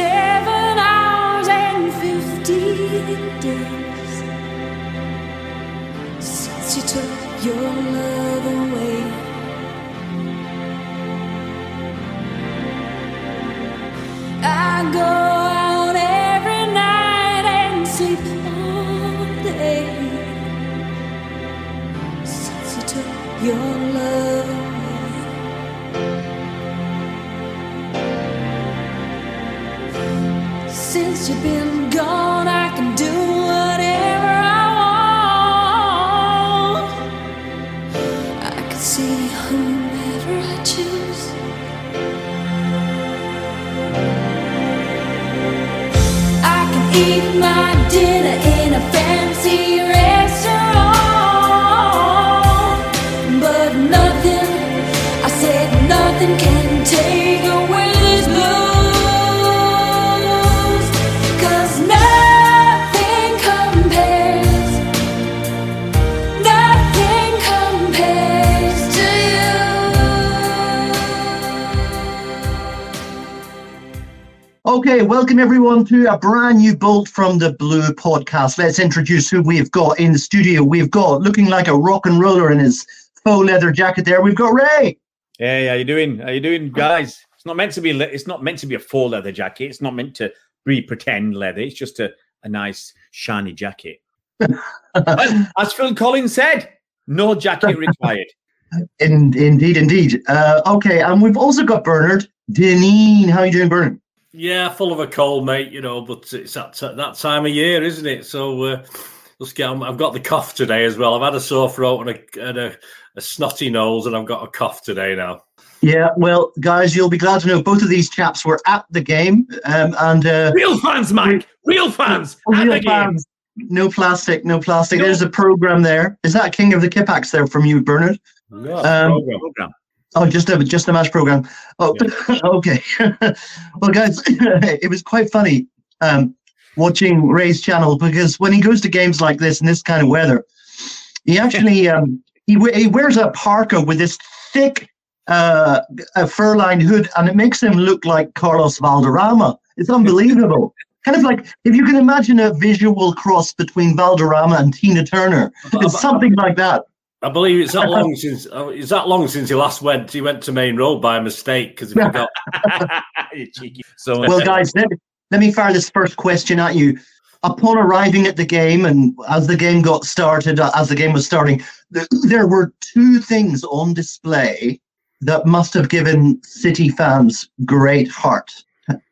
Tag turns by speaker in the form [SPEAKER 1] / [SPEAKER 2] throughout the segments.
[SPEAKER 1] seven hours and fifteen days since you took your love away. I go Since you've
[SPEAKER 2] welcome everyone to a brand new Bolt from the Blue podcast. Let's introduce who we've got in the studio. We've got looking like a rock and roller in his faux leather jacket there. We've got Ray.
[SPEAKER 3] Hey, how you doing? How you doing, guys? It's not meant to be. It's not meant to be a full leather jacket. It's not meant to be pretend leather. It's just a, a nice shiny jacket. Well, As Phil Collins said, no jacket required.
[SPEAKER 2] In, indeed, indeed. Uh, okay, and we've also got Bernard Deneen. How are you doing, Bernard?
[SPEAKER 4] Yeah, full of a cold, mate. You know, but it's that that time of year, isn't it? So uh, let's get on. I've got the cough today as well. I've had a sore throat and a, and a, a snotty nose, and I've got a cough today now.
[SPEAKER 2] Yeah, well, guys, you'll be glad to know both of these chaps were at the game, um, and uh,
[SPEAKER 3] Real fans, Mike. Real fans. at
[SPEAKER 2] real
[SPEAKER 3] the game.
[SPEAKER 2] fans. No plastic, no plastic.
[SPEAKER 3] No.
[SPEAKER 2] There's a program there. Is that King of the Kippax there from you, Bernard?
[SPEAKER 4] No,
[SPEAKER 2] Um,
[SPEAKER 3] Program.
[SPEAKER 2] Oh, just a just a match program. Oh, okay. well, guys, it was quite funny um, watching Ray's channel because when he goes to games like this in this kind of weather, he actually um, he he wears a parka with this thick uh, a fur-lined hood, and it makes him look like Carlos Valderrama. It's unbelievable. kind of like if you can imagine a visual cross between Valderrama and Tina Turner. It's something like that.
[SPEAKER 4] I believe it's that long since uh, it's that long since he last went. He went to Maine Road by mistake because he forgot.
[SPEAKER 3] you cheeky. So,
[SPEAKER 2] Well, guys, let, let me fire this first question at you. Upon arriving at the game, and as the game got started, uh, as the game was starting, th- there were two things on display that must have given City fans great heart.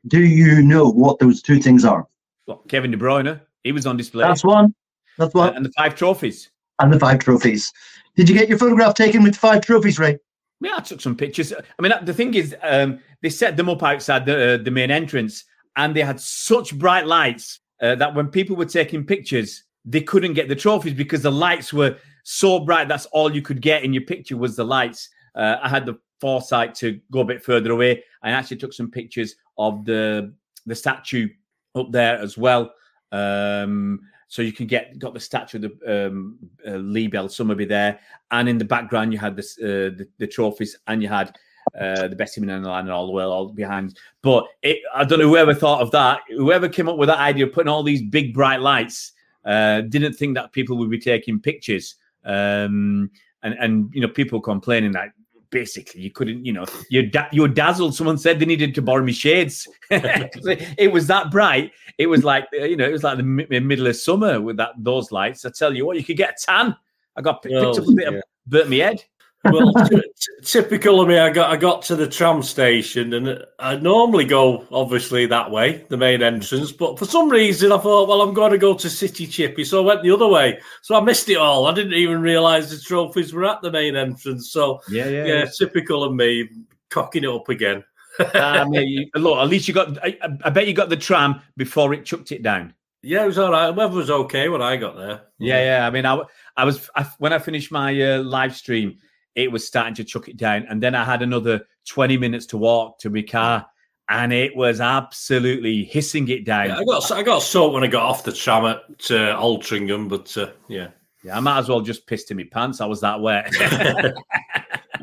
[SPEAKER 2] Do you know what those two things are?
[SPEAKER 3] Well, Kevin De Bruyne, he was on display.
[SPEAKER 2] That's one. That's
[SPEAKER 3] Uh,
[SPEAKER 2] one.
[SPEAKER 3] and the five trophies.
[SPEAKER 2] And the five trophies. Did you get your photograph taken with the five trophies, Ray?
[SPEAKER 3] Yeah, I took some pictures. I mean, the thing is, um, they set them up outside the uh, the main entrance, and they had such bright lights uh, that when people were taking pictures, they couldn't get the trophies because the lights were so bright. That's all you could get in your picture was the lights. Uh, I had the foresight to go a bit further away. I actually took some pictures of the the statue up there as well. Um, so you can get got the statue of the um, uh, Lee Bell Summerbee there, and in the background you had this uh, the, the trophies, and you had uh, the best team in the line and all the world all behind. But it, I don't know whoever thought of that. Whoever came up with that idea of putting all these big bright lights uh, didn't think that people would be taking pictures. Um, and and you know people complaining that basically you couldn't you know you da- you were dazzled. Someone said they needed to borrow me shades. it was that bright. It was like you know it was like the mi- middle of summer with that those lights. I tell you what, you could get a tan. I got picked
[SPEAKER 4] Well,
[SPEAKER 3] up a bit
[SPEAKER 4] yeah.
[SPEAKER 3] of burnt me head.
[SPEAKER 4] Well, t- typical of me. I got I got to the tram station, and I normally go obviously that way, the main entrance. But for some reason, I thought, well, I'm going to go to City Chippy, so I went the other way. So I missed it all. I didn't even realise the trophies were at the main entrance. So
[SPEAKER 3] Yeah, yeah.
[SPEAKER 4] yeah, typical of me, cocking it up again.
[SPEAKER 3] I mean, you- look, at least you got. I, I bet you got the tram before it chucked it down.
[SPEAKER 4] Yeah, it was all right. Weather was okay when I got there.
[SPEAKER 3] Yeah, yeah. I mean, I, I was I, when I finished my uh, live stream, it was starting to chuck it down, and then I had another twenty minutes to walk to my car, and it was absolutely hissing it down.
[SPEAKER 4] Yeah, I got I got soaked when I got off the tram at uh, Altrincham, but uh, yeah,
[SPEAKER 3] Yeah, I might as well just pissed in my pants. I was that wet.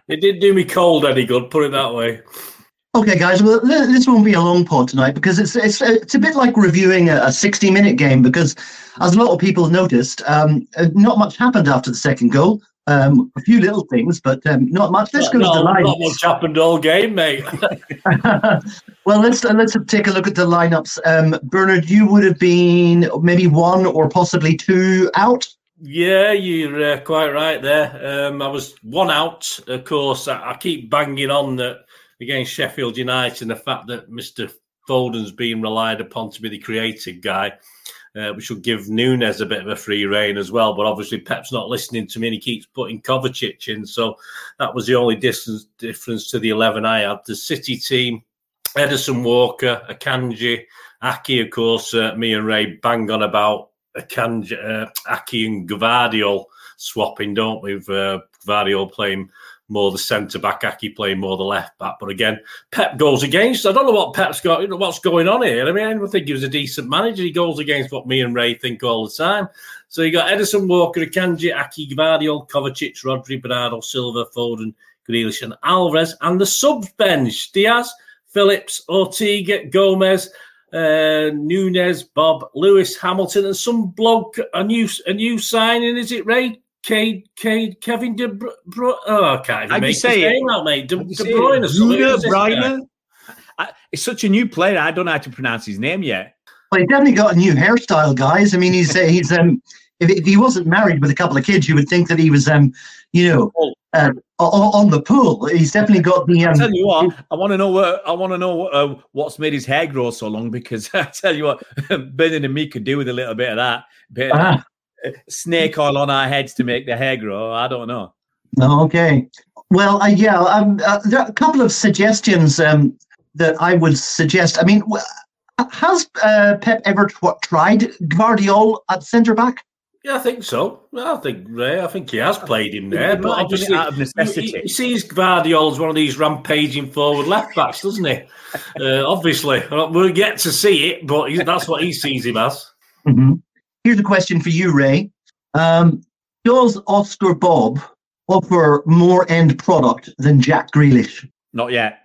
[SPEAKER 4] it didn't do me cold any good. Put it that way.
[SPEAKER 2] Okay, guys. Well, this won't be a long pod tonight because it's it's it's a bit like reviewing a, a sixty-minute game because, as a lot of people have noticed, um, uh, not much happened after the second goal. Um, a few little things, but um, not much. Let's go
[SPEAKER 4] no,
[SPEAKER 2] to the
[SPEAKER 4] not much happened all game, mate.
[SPEAKER 2] well, let's uh, let's take a look at the lineups. Um, Bernard, you would have been maybe one or possibly two out.
[SPEAKER 4] Yeah, you're uh, quite right there. Um, I was one out. Of course, I, I keep banging on that against Sheffield United and the fact that Mr. Foden's being relied upon to be the creative guy. Uh, we should give Nunes a bit of a free rein as well, but obviously Pep's not listening to me and he keeps putting Kovacic in. So that was the only distance difference to the 11 I had. The City team, Ederson Walker, Akanji, Ake, of course, uh, me and Ray bang on about Akanji, uh, Ake and Gvardiol swapping, don't we? Uh, playing more the centre back, Ake playing more the left back. But again, Pep goes against. I don't know what Pep's got. You know what's going on here. I mean, I think he was a decent manager. He goes against what me and Ray think all the time. So you got Ederson Walker, Akanji, Ake, Gvardiol, Kovacic, Rodri, Bernardo, Silva, Foden, Grealish, and Alvarez, and the subs bench: Dias, Phillips, Ortega, Gomez. Uh, Nunes, Bobb, Lewis, Hamilton, and some bloke a new a new signing. Is it Ray? Cade, Cade, Kevin De Bruyne. Oh, I can't even
[SPEAKER 3] you
[SPEAKER 4] make
[SPEAKER 3] say
[SPEAKER 4] his name out, mate. De, De Bruyne
[SPEAKER 3] it?
[SPEAKER 4] or something.
[SPEAKER 3] Bruno
[SPEAKER 4] Who's this guy?
[SPEAKER 3] Bruyne? It's such a new player. I don't know how to pronounce his name yet.
[SPEAKER 2] Well, he definitely got a new hairstyle, guys. I mean, he's uh, he's um, if, if he wasn't married with a couple of kids, you would think that he was um, you know, uh, o- on the pool. He's definitely got the
[SPEAKER 3] I
[SPEAKER 2] um.
[SPEAKER 3] tell you what, I want to know what I want to know uh, what's made his hair grow so long because I tell you what, Brendan and me could do with a little bit of that. Bit of
[SPEAKER 2] Ah,
[SPEAKER 3] snake oil on our heads to make the hair grow. I don't know.
[SPEAKER 2] okay. Well, uh, yeah, um, uh, there are a couple of suggestions um, that I would suggest. I mean, has uh, Pep ever tw- tried Gvardiol at centre back?
[SPEAKER 4] Yeah, I think so. I think Ray. I think he has played him there, but
[SPEAKER 3] have done it
[SPEAKER 4] obviously
[SPEAKER 3] out of necessity.
[SPEAKER 4] He, he sees Gvardiol as one of these rampaging forward left backs, doesn't he? uh, obviously, we'll get to see it, but he, that's what he sees him as.
[SPEAKER 2] hmm Here's a question for you, Ray. Um, does Oscar Bobb offer more end product than Jack Grealish?
[SPEAKER 3] Not yet.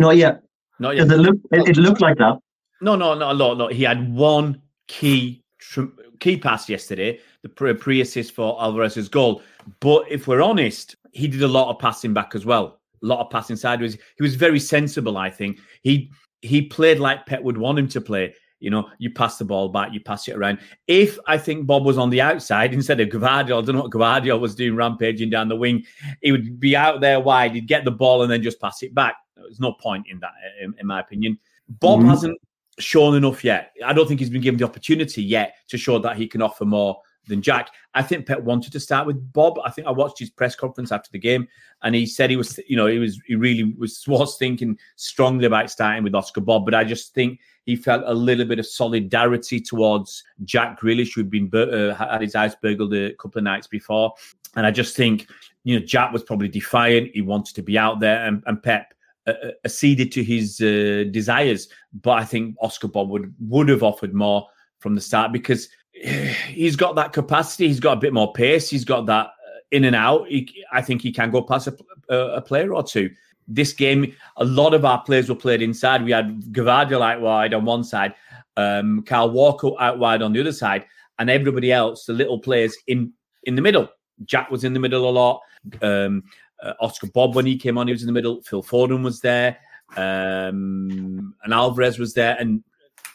[SPEAKER 2] Not yet.
[SPEAKER 3] Not yet.
[SPEAKER 2] Does it look? It, it looked like that.
[SPEAKER 3] No, no, not a lot. No, he had one key tr- key pass yesterday, the pre- pre-assist for Alvarez's goal. But if we're honest, he did a lot of passing back as well. A lot of passing sideways. He was very sensible. I think he he played like Pep would want him to play. You know, you pass the ball back, you pass it around. If I think Bobb was on the outside instead of Gvardiol, I don't know what Gvardiol was doing, rampaging down the wing. He would be out there wide. He'd get the ball and then just pass it back. There's no point in that, in, in my opinion. Bobb
[SPEAKER 2] Mhm.
[SPEAKER 3] hasn't shown enough yet. I don't think he's been given the opportunity yet to show that he can offer more than Jack. I think Pep wanted to start with Bobb. I think I watched his press conference after the game, and he said he was, you know, he was, he really was was thinking strongly about starting with Oscar Bobb. But I just think he felt a little bit of solidarity towards Jack Grealish, who'd been uh, had his eyes burgled a couple of nights before, and I just think, you know, Jack was probably defiant. He wanted to be out there, and, and Pep uh, uh, acceded to his uh, desires. But I think Oscar Bobb would would have offered more from the start because he's got that capacity. He's got a bit more pace. He's got that uh, in and out. He, I think he can go past a, a player or two. This game, a lot of our players were played inside. We had Gvardiol out wide on one side, um, Kyle Walker out wide on the other side, and everybody else, the little players in in the middle. Jack was in the middle a lot. Um, uh, Oscar Bobb, when he came on, he was in the middle. Phil Foden was there, um, and Alvarez was there, and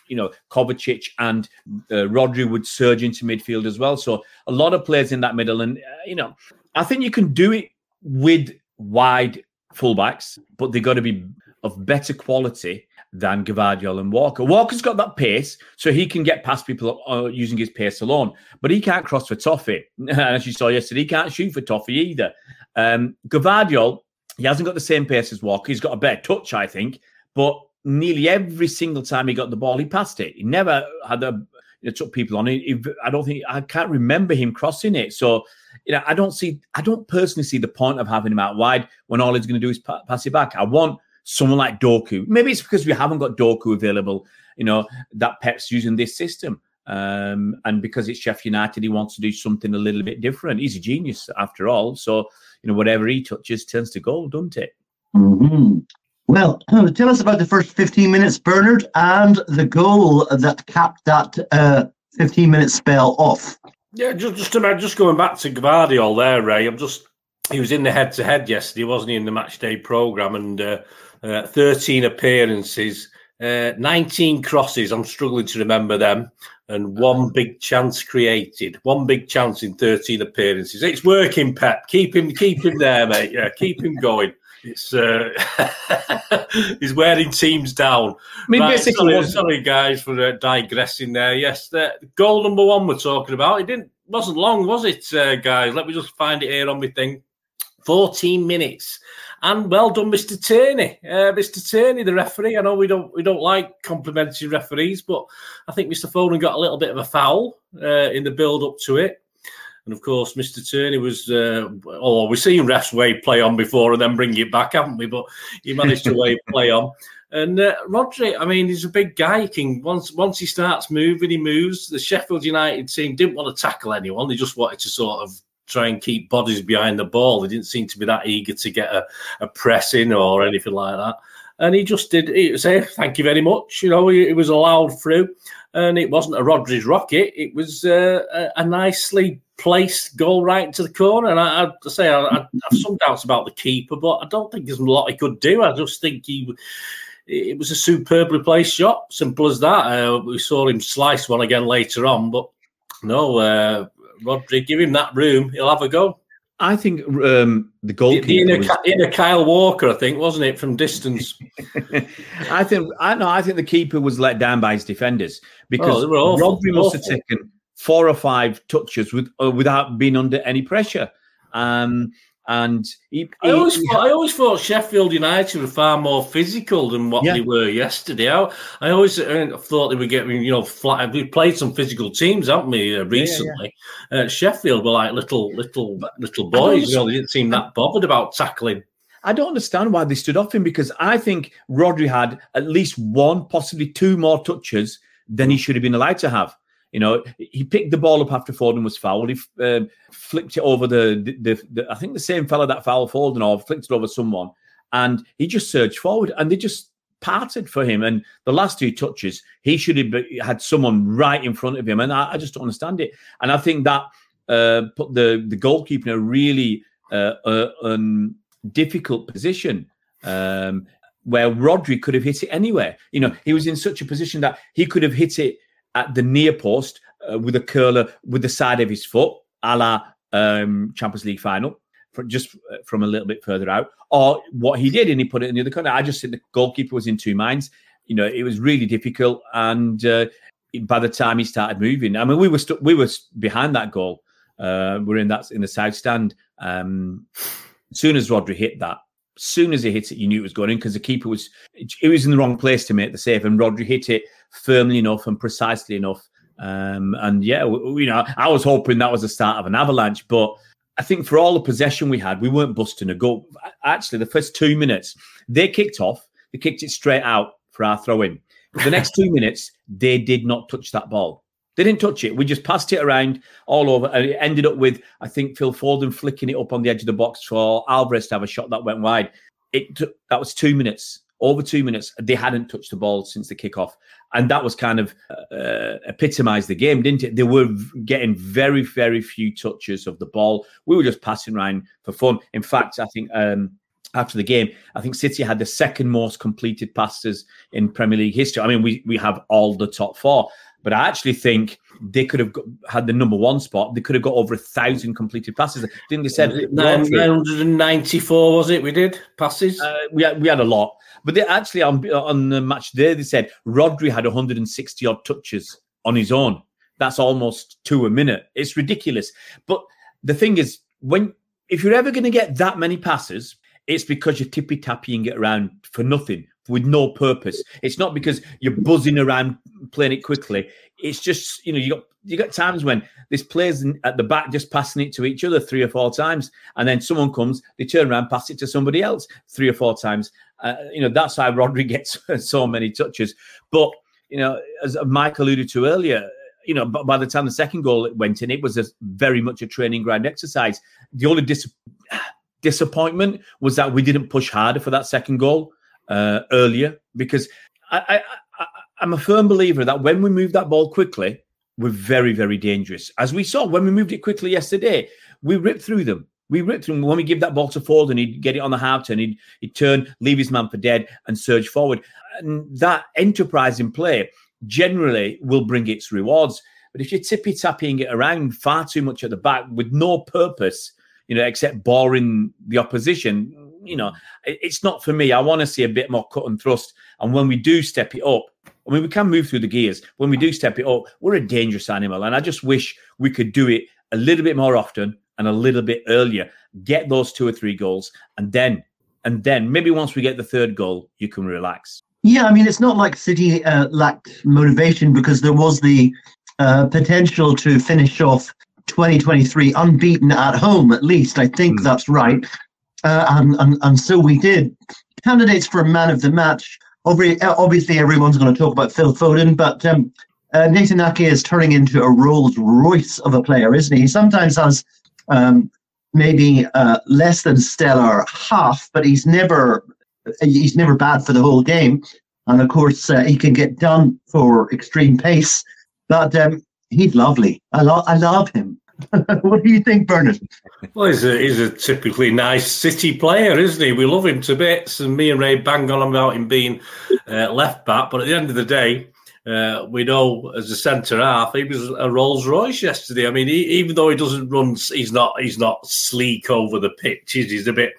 [SPEAKER 3] you know Kovacic and uh, Rodri would surge into midfield as well. So a lot of players in that middle, and uh, you know, I think you can do it with wide fullbacks, but they've got to be of better quality than Gvardiol and Walker. Walker's got that pace, so he can get past people uh, using his pace alone, but he can't cross for Toffee. As you saw yesterday, he can't shoot for Toffee either. Um, Gvardiol, he hasn't got the same pace as Walker. He's got a better touch, I think, but nearly every single time he got the ball, he passed it. He never had a you know, took people on it. He- I don't think I can't remember him crossing it. So you know, I don't see, I don't personally see the point of having him out wide when all he's going to do is pa- pass it back. I want someone like Doku. Maybe it's because we haven't got Doku available. You know that Pep's using this system. Um, and because it's Sheffield United, he wants to do something a little bit different. He's a genius after all. So, you know, whatever he touches turns to gold, doesn't it?
[SPEAKER 2] hmm Well, tell us about the first 15 minutes, Bernard, and the goal that capped that uh, 15 minute spell off.
[SPEAKER 4] Yeah, just just, about, just going back to Gvardiol there, Ray. I'm just he was in the head to head yesterday, wasn't he, in the match day program, and uh, uh, 13 appearances, uh, 19 crosses. I'm struggling to remember them, and one big chance created. One big chance in 13 appearances. It's working, Pep. Keep him, keep him there, mate. Yeah, keep him going. It's uh, he's wearing teams down.
[SPEAKER 3] I mean,
[SPEAKER 4] Right,
[SPEAKER 3] basically,
[SPEAKER 4] sorry, sorry, guys, for uh, digressing there. Yes, the goal number one we're talking about. It didn't wasn't long, was it, uh, guys? Let me just find it here on my thing. 14 minutes. And well done, Mr. Turney. Uh, Mr. Turney, the referee. I know we don't we don't like complimenting referees, but I think Mr. Foden got a little bit of a foul uh, in the build up to it. And of course, Mr. Turney was. Uh, oh, we've seen refs wave play on before and then bring it back, haven't we? But he managed to wave play on. And uh, Rodri, I mean, he's a big guy. He can once once he starts moving, he moves. The Sheffield United team didn't want to tackle anyone; they just wanted to sort of try and keep bodies behind the ball. They didn't seem to be that eager to get a, a press in or anything like that. And he just did he say, "Thank you very much." You know, it was allowed through, and it wasn't a Rodri's rocket. It was uh, a, a nicely placed goal right into the corner. And I, I say I, I have some doubts about the keeper, but I don't think there's a lot he could do. I just think he it was a superbly placed shot. Simple as that. Uh, we saw him slice one again later on, but no, uh, Rodri, give him that room. He'll have a go.
[SPEAKER 3] I think um, the goalkeeper.
[SPEAKER 4] the inner,
[SPEAKER 3] was-
[SPEAKER 4] Ki- inner Kyle Walker, I think, wasn't it, from distance?
[SPEAKER 3] I think I know. I think the keeper was let down by his defenders because
[SPEAKER 4] Oh, were awful,
[SPEAKER 3] Rodri must have taken four or five touches with uh, without being under any pressure. Um, and he,
[SPEAKER 4] I always,
[SPEAKER 3] he-
[SPEAKER 4] thought, I always thought Sheffield United were far more physical than what
[SPEAKER 3] Yeah.
[SPEAKER 4] they were yesterday. I, I always uh, thought they were getting, you know, flat. We played some physical teams, haven't we, uh, recently? Uh, Sheffield were like little, little, little boys. You know, they didn't seem that bothered about tackling.
[SPEAKER 3] I don't understand why they stood off him because I think Rodri had at least one, possibly two more touches than he should have been allowed to have. You know, he picked the ball up after Foden was fouled. He um, flicked it over the, the, the, the, I think the same fella that fouled Foden or flicked it over someone, and he just surged forward, and they just parted for him. And the last two touches, he should have had someone right in front of him, and I, I just don't understand it. And I think that uh, put the the goalkeeper in a really uh, uh, um, difficult position. Um, where Rodri could have hit it anywhere. You know, he was in such a position that he could have hit it at the near post uh, with a curler with the side of his foot, a la um, Champions League final, just uh, from a little bit further out. Or what he did, and he put it in the other corner. I just think the goalkeeper was in two minds. You know, it was really difficult, and uh, by the time he started moving, I mean, we were stu- we were behind that goal. Uh, we're in that in the south stand. Um, soon as Rodri hit that, soon as he hit it, you knew it was going in because the keeper was it was in the wrong place to make the save, and Rodri hit it firmly enough and precisely enough. Um, and yeah, w- w- you know, I was hoping that was the start of an avalanche, but I think for all the possession we had, we weren't busting a goal. Actually, the first two minutes they kicked off, they kicked it straight out for our throw in. The next two minutes, they did not touch that ball. They didn't touch it. We just passed it around all over, and it ended up with I think Phil Foden flicking it up on the edge of the box for Alvarez to have a shot that went wide. It took that was two minutes, over two minutes. They hadn't touched the ball since the kickoff, and that was kind of uh, epitomised the game, didn't it? They were getting very, very few touches of the ball. We were just passing around for fun. In fact, I think. Um, after the game, I think City had the second most completed passes in Premier League history. I mean, we we have all the top four, but I actually think they could have got, had the number one spot. They could have got over a thousand completed passes. Didn't they said
[SPEAKER 4] 994 was it? We did passes.
[SPEAKER 3] uh, we had, we had a lot, but they actually on on the match day they said Rodri had 160 odd touches on his own. That's almost two a minute. It's ridiculous. But the thing is, when if you're ever going to get that many passes, it's because you're tippy tapping it around for nothing, with no purpose. It's not because you're buzzing around playing it quickly. It's just you know you got you got times when this players at the back just passing it to each other three or four times, and then someone comes, they turn around, pass it to somebody else three or four times. Uh, you know that's how Rodri gets so many touches. But you know, as Mike alluded to earlier, you know, by the time the second goal went in, it was a, very much a training ground exercise. The only dis- disappointment was that we didn't push harder for that second goal. Uh, earlier because I, I, I, I'm a firm believer that when we move that ball quickly, we're very, very dangerous. As we saw when we moved it quickly yesterday, we ripped through them. We ripped through them. When we give that ball to Ford and he'd get it on the half turn, he'd, he'd turn, leave his man for dead, and surge forward. And that enterprising play generally will bring its rewards. But if you're tippy tapping it around far too much at the back with no purpose, you know, except boring the opposition, you know, it's not for me. I want to see a bit more cut and thrust. And when we do step it up, I mean, we can move through the gears. When we do step it up, we're a dangerous animal. And I just wish we could do it a little bit more often and a little bit earlier. Get those two or three goals, and then, and then maybe once we get the third goal, you can relax.
[SPEAKER 2] Yeah, I mean, it's not like City uh, lacked motivation because there was the uh, potential to finish off 2023 unbeaten at home, at least. I think mm. that's right. Uh, and, and, and so we did. Candidates for man of the match. Obviously, everyone's going to talk about Phil Foden, but um, uh, Nathan Ake is turning into a Rolls Royce of a player, isn't he? He sometimes has um, maybe uh, less than stellar half, but he's never he's never bad for the whole game. And of course, uh, he can get done for extreme pace. But um, he's lovely. I, lo- I love him. what do you think, Bernard?
[SPEAKER 4] Well, he's a, he's a typically nice City player, isn't he? We love him to bits, and me and Ray bang on about him being uh, left back. But at the end of the day, uh, we know as a centre half, he was a Rolls Royce yesterday. I mean, he, even though he doesn't run, he's not he's not sleek over the pitches. He's a bit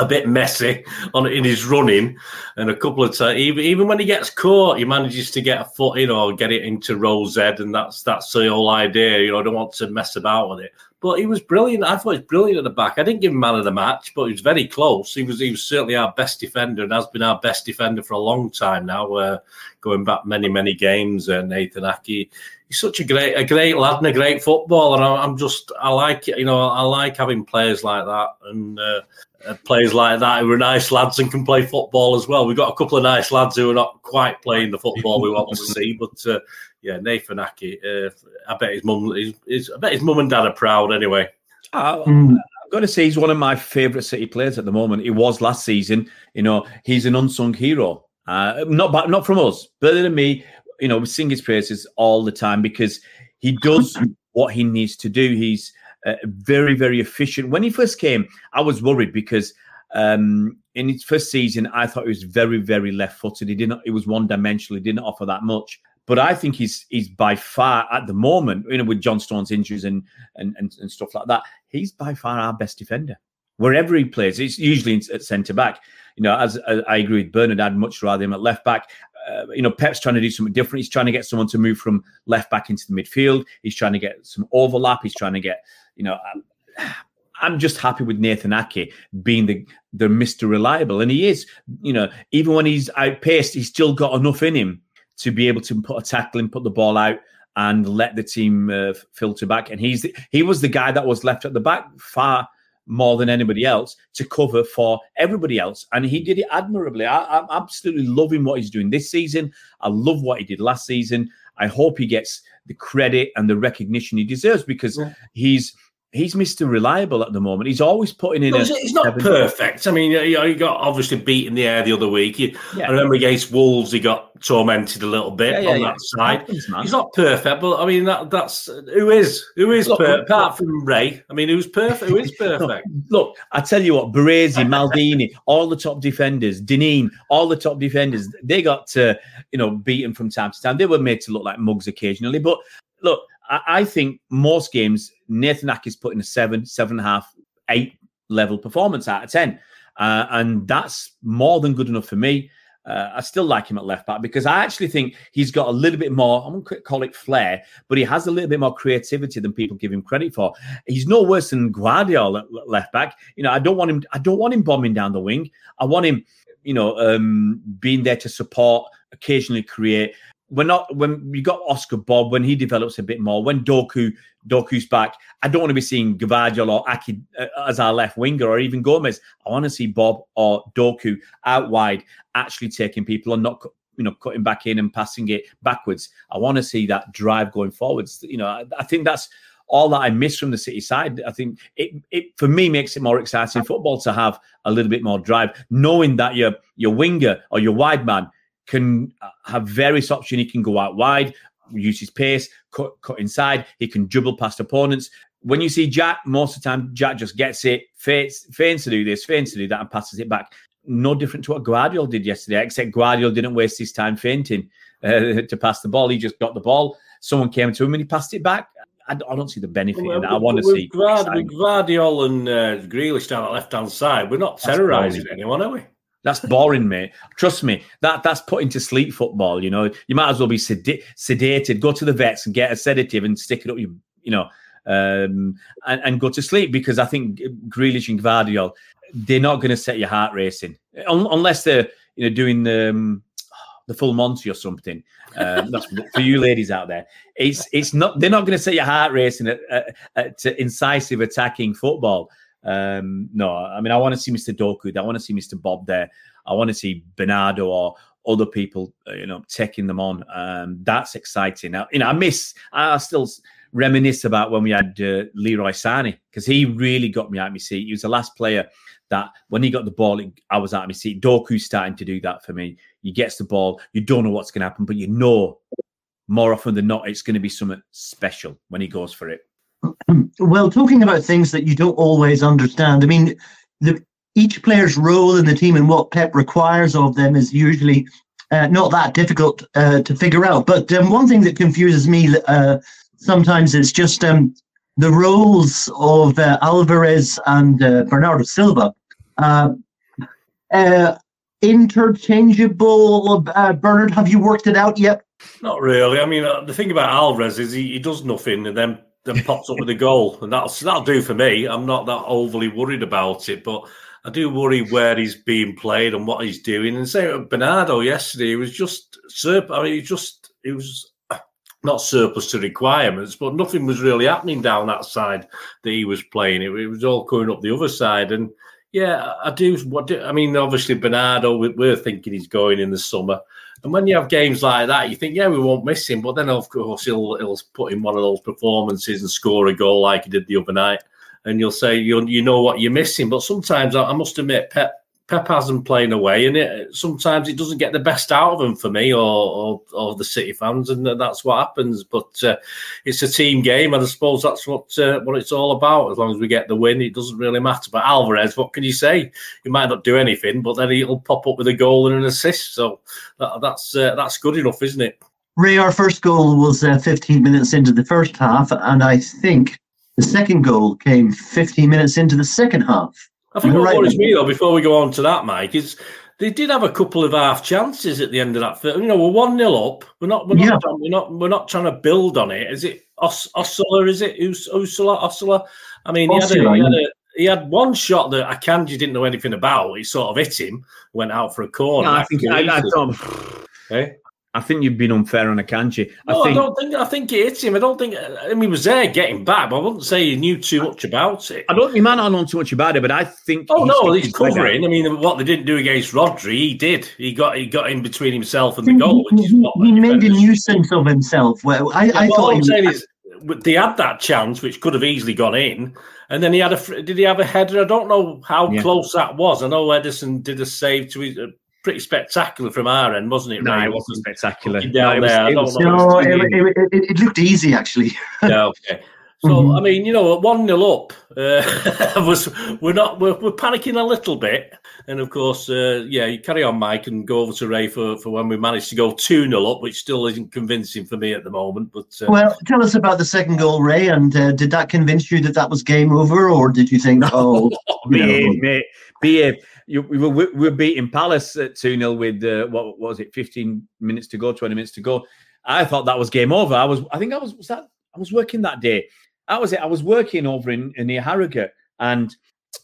[SPEAKER 4] a bit messy on in his running, and a couple of times, even even when he gets caught, he manages to get a foot in or get it into row Z, and that's that's the whole idea. You know, I don't want to mess about with it. But he was brilliant. I thought he was brilliant at the back. I didn't give him man of the match, but he was very close. He was he was certainly our best defender and has been our best defender for a long time now, uh, going back many many games. Uh, Nathan Ake, he's such a great a great lad and a great footballer. And I'm just I like you know I like having players like that and. Uh, uh, players like that who are nice lads and can play football as well. We've got a couple of nice lads who are not quite playing the football we want to see, but uh, yeah, Nathan Ake. Uh, I bet his mum, his, his, I bet his mum and dad are proud anyway.
[SPEAKER 3] Uh, mm. I've got to say, he's one of my favourite City players at the moment. He was last season. You know, he's an unsung hero. Uh, not not from us, but than me. You know, we sing his praises all the time because he does what he needs to do. He's uh, very, very efficient. When he first came, I was worried because um, in his first season, I thought he was very, very left-footed. He didn't. It was one-dimensional. He didn't offer that much. But I think he's he's by far at the moment, you know, with John Stones' injuries and and and, and stuff like that, he's by far our best defender. Wherever he plays, it's usually at centre back. You know, as, as, I agree with Bernard, I'd much rather him at left back. Uh, you know, Pep's trying to do something different. He's trying to get someone to move from left back into the midfield. He's trying to get some overlap. He's trying to get, you know, I'm just happy with Nathan Ake being the the Mr. Reliable, and he is. You know, even when he's outpaced, he's still got enough in him to be able to put a tackle and put the ball out and let the team uh, filter back. And he's the, he was the guy that was left at the back far more than anybody else to cover for everybody else, and he did it admirably. I, am absolutely loving what he's doing this season. I love what he did last season. I hope he gets the credit and the recognition he deserves because yeah. he's he's Mr. Reliable at the moment. He's always putting in.
[SPEAKER 4] No, a he's not seven. perfect. I mean, you know, he got obviously beat in the air the other week. He, yeah. I remember against Wolves, he got tormented a little bit yeah, yeah, on that side. Happens, he's not perfect, but I mean, that, that's who is who is look, per- apart from Ray. I mean, who's perfect? Who is perfect?
[SPEAKER 3] look, I tell you what, Baresi, Maldini, all the top defenders, Dineen, all the top defenders, they got uh, you know beaten from time to time. They were made to look like mugs occasionally, but look, I, I think most games Nathan Ake's putting a seven, seven and a half, eight level performance out of ten, uh, and that's more than good enough for me. Uh, I still like him at left back because I actually think he's got a little bit more, I'm going to call it flair, but he has a little bit more creativity than people give him credit for. He's no worse than Gvardiol at left back. You know, I don't want him, I don't want him bombing down the wing. I want him, you know, um, being there to support, occasionally create we're not when you got Oscar Bobb when he develops a bit more. When Doku Doku's back, I don't want to be seeing Gvardiol or Ake uh, as our left winger or even Gomez. I want to see Bobb or Doku out wide, actually taking people and not you know cutting back in and passing it backwards. I want to see that drive going forwards. You know, I, I think that's all that I miss from the City side. I think it, it for me makes it more exciting football to have a little bit more drive, knowing that your your winger or your wide man can uh, have various options. He can go out wide, use his pace, cut, cut inside. He can dribble past opponents. When you see Jack, most of the time Jack just gets it, feigns to do this, feigns to do that, and passes it back. No different to what Gvardiol did yesterday, except Gvardiol didn't waste his time feinting uh, to pass the ball. He just got the ball. Someone came to him and he passed it back. I, I don't see the benefit well, in that. I want to see.
[SPEAKER 4] Guard, with Gvardiol and uh, Grealish down the left hand side, we're not terrorising anyone, are we?
[SPEAKER 3] That's boring, mate. Trust me, that that's putting to sleep football. You know, you might as well be sed- sedated. Go to the vets and get a sedative and stick it up your, you know, um, and, and go to sleep because I think Grealish and Gvardiol, they're not going to set your heart racing Un- unless they're you know doing the um, the full Monty or something. Um, that's for you ladies out there. It's it's not they're not going to set your heart racing at, at, at incisive attacking football. Um, no, I mean, I want to see Mr. Doku. I want to see Mr. Bobb there. I want to see Bernardo or other people, uh, you know, taking them on. Um, that's exciting. Now, you know, I miss, I still reminisce about when we had uh, Leroy Sané because he really got me out of my seat. He was the last player that when he got the ball, I was out of my seat. Doku's starting to do that for me. He gets the ball, you don't know what's going to happen, but you know more often than not it's going to be something special when he goes for it.
[SPEAKER 2] Well, talking about things that you don't always understand, I mean, the, each player's role in the team and what Pep requires of them is usually uh, not that difficult uh, to figure out. But um, one thing that confuses me uh, sometimes is just um, the roles of uh, Alvarez and uh, Bernardo Silva. Uh, interchangeable, Bernard, have you worked it out yet?
[SPEAKER 4] Not really. I mean, the thing about Alvarez is he, he does nothing and then then pops up with a goal, and that'll that'll do for me. I'm not that overly worried about it, but I do worry where he's being played and what he's doing. And say Bernardo yesterday, he was just surp. I mean, he just he was not surplus to requirements, but nothing was really happening down that side that he was playing. It, it was all coming up the other side, and yeah, I do. What do, I mean? Obviously, Bernardo, we're thinking he's going in the summer. And when you have games like that, you think, yeah, we won't miss him. But then, of course, he'll, he'll put in one of those performances and score a goal like he did the other night. And you'll say, you you know what you're missing. But sometimes, I, I must admit, Pep Pep hasn't playing away, and it, sometimes it doesn't get the best out of them for me or, or, or the City fans, and that's what happens. But uh, it's a team game, and I suppose that's what uh, what it's all about. As long as we get the win, it doesn't really matter. But Alvarez, what can you say? He might not do anything, but then he'll pop up with a goal and an assist. So that, that's uh, that's good enough, isn't it?
[SPEAKER 2] Ray, our first goal was uh, 15 minutes into the first half, and I think the second goal came 15 minutes into the second half.
[SPEAKER 4] I think what right. worries me though, before we go on to that, Mike, is they did have a couple of half chances at the end of that. Film. You know, we're one 0 up. We're not. We're not. Yeah. We're not. We're not trying to build on it. Is it Os- Osula? Is it Us- Ursula? Osula? I mean, he had, a, he, had a, he had one shot that Akanji didn't know anything about. He sort of hit him, went out for a corner.
[SPEAKER 3] I think I, I, thought. Hey? I think you've been unfair on Akanji.
[SPEAKER 4] I no, think... I don't think. I think it hit him. I don't think. I mean, he was there getting back, but I wouldn't say he knew too much about it.
[SPEAKER 3] I don't. He might not know too much about it, but I think.
[SPEAKER 4] Oh he's no, he's covering. I mean, what they didn't do against Rodri, he did. He got he got in between himself and the goal.
[SPEAKER 2] which He, he made a nuisance of himself. Well, I, yeah, I thought.
[SPEAKER 4] I'm saying is, they had that chance, which could have easily gone in, and then he had a. Did he have a header? I don't know how yeah. close that was. I know Ederson did a save to his pretty spectacular from our end, wasn't it?
[SPEAKER 3] No, it wasn't spectacular.
[SPEAKER 2] Down no, there, was, no, it, it, it, looked easy actually.
[SPEAKER 4] yeah, okay. So mm-hmm. I mean, you know, one 0 up uh, was we're not we're, we're, panicking a little bit, and of course, uh, yeah, you carry on, Mike, and go over to Ray for, for when we managed to go two 0 up, which still isn't convincing for me at the moment. But
[SPEAKER 2] uh, well, tell us about the second goal, Ray, and uh, did that convince you that that was game over, or did you think, oh,
[SPEAKER 3] behave, mate, behave? You, we were we were beating Palace at two 0 with uh, what, what was it, fifteen minutes to go, twenty minutes to go. I thought that was game over. I was, I think I was, was that I was working that day that was it. I was working over in, in near Harrogate and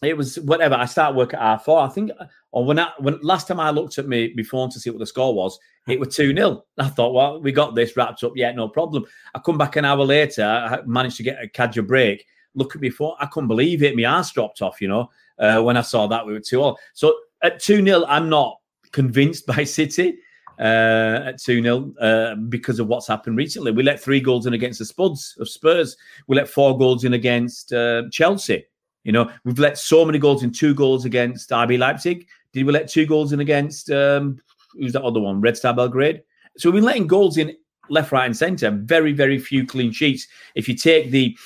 [SPEAKER 3] it was whatever. I started work at R four. I think, or when I, when last time I looked at me before to see what the score was, it was 2 0. I thought, well, we got this wrapped up. Yeah, no problem. I come back an hour later, I managed to get a cadger break. Look at me before, I couldn't believe it. My ass dropped off, you know, uh, when I saw that we were 2 all. So at 2 0, I'm not convinced by City. Uh, at 2 0 uh, because of what's happened recently. We let three goals in against the Spuds of Spurs. We let four goals in against uh, Chelsea. You know, we've let so many goals in, two goals against RB Leipzig. Did we let two goals in against, um, who's that other one? Red Star Belgrade. So we've been letting goals in left, right, and centre. Very, very few clean sheets. If you take the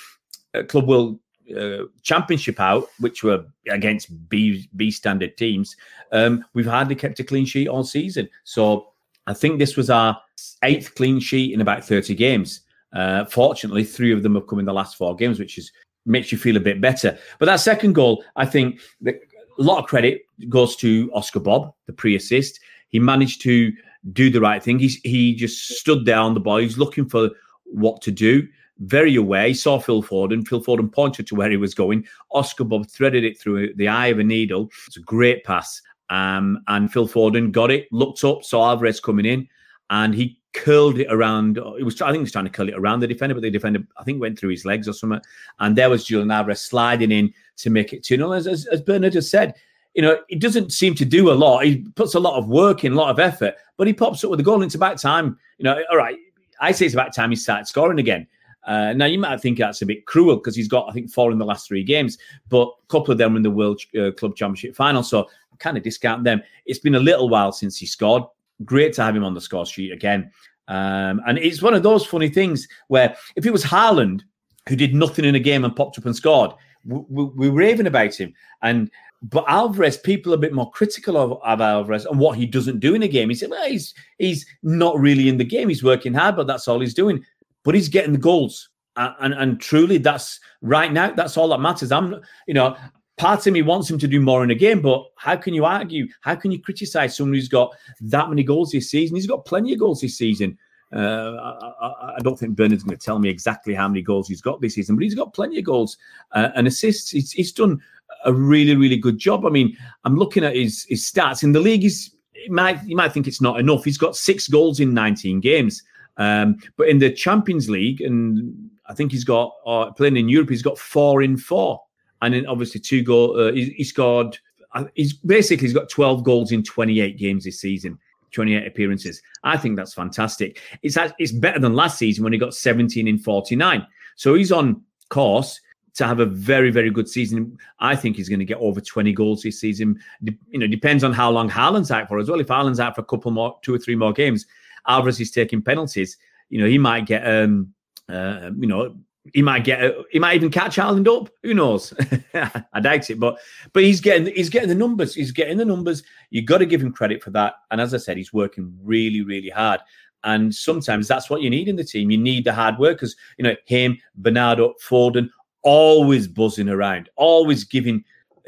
[SPEAKER 3] uh, Club World uh, Championship out, which were against B B standard teams, um, we've hardly kept a clean sheet all season. So I think this was our eighth clean sheet in about 30 games. Uh, fortunately, three of them have come in the last four games, which is makes you feel a bit better. But that second goal, I think a lot of credit goes to Oscar Bobb, the pre-assist. He managed to do the right thing. He's, he just stood there on the ball. He's looking for what to do. Very aware. He saw Phil Foden. Phil Foden pointed to where he was going. Oscar Bobb threaded it through the eye of a needle. It's a great pass. Um, and Phil Foden got it, looked up, saw Alvarez coming in, and he curled it around. It was I think he was trying to curl it around the defender, but the defender I think went through his legs or something. And there was Julian Alvarez sliding in to make it 2 0. As, as, as Bernard just said, you know, he doesn't seem to do a lot. He puts a lot of work in, a lot of effort, but he pops up with a goal. It's about time. You know, all right, I say it's about time he started scoring again. Uh, now you might think that's a bit cruel because he's got I think four in the last three games, but a couple of them in the World uh, Club Championship final, so kind of discount them. It's been a little while since he scored. Great to have him on the score sheet again. Um, and it's one of those funny things where if it was Haaland who did nothing in a game and popped up and scored, we, we, we were raving about him. And but Alvarez, people are a bit more critical of, of Alvarez and what he doesn't do in a game. He said, well, he's he's not really in the game. He's working hard, but that's all he's doing. But he's getting the goals. And, and, and truly, that's right now, that's all that matters. I'm, you know, part of me wants him to do more in a game, but how can you argue? How can you criticize someone who's got that many goals this season? He's got plenty of goals this season. Uh, I, I, don't think Bernard's going to tell me exactly how many goals he's got this season, but he's got plenty of goals uh, and assists. He's, he's, done a really, really good job. I mean, I'm looking at his, his stats in the league. He's might you might think it's not enough. He's got six goals in 19 games, um, but in the Champions League, and I think he's got uh, playing in Europe, he's got four in four, and then obviously two goal. Uh, he, he scored. Uh, he's basically he's got 12 goals in 28 games this season. 28 appearances. I think that's fantastic. It's it's better than last season when he got 17 in 49. So he's on course to have a very very good season. I think he's going to get over 20 goals this season. De- you know, depends on how long Haaland's out for as well. If Haaland's out for a couple more, two or three more games, Alvarez is taking penalties. You know, he might get um uh, you know he might get he might even catch Haaland up. Who knows? I doubt it, but but he's getting he's getting the numbers. He's getting the numbers. You got to give him credit for that. And as I said, he's working really really hard. And sometimes that's what you need in the team. You need the hard workers. You know him, Bernardo, Foden, always buzzing around, always giving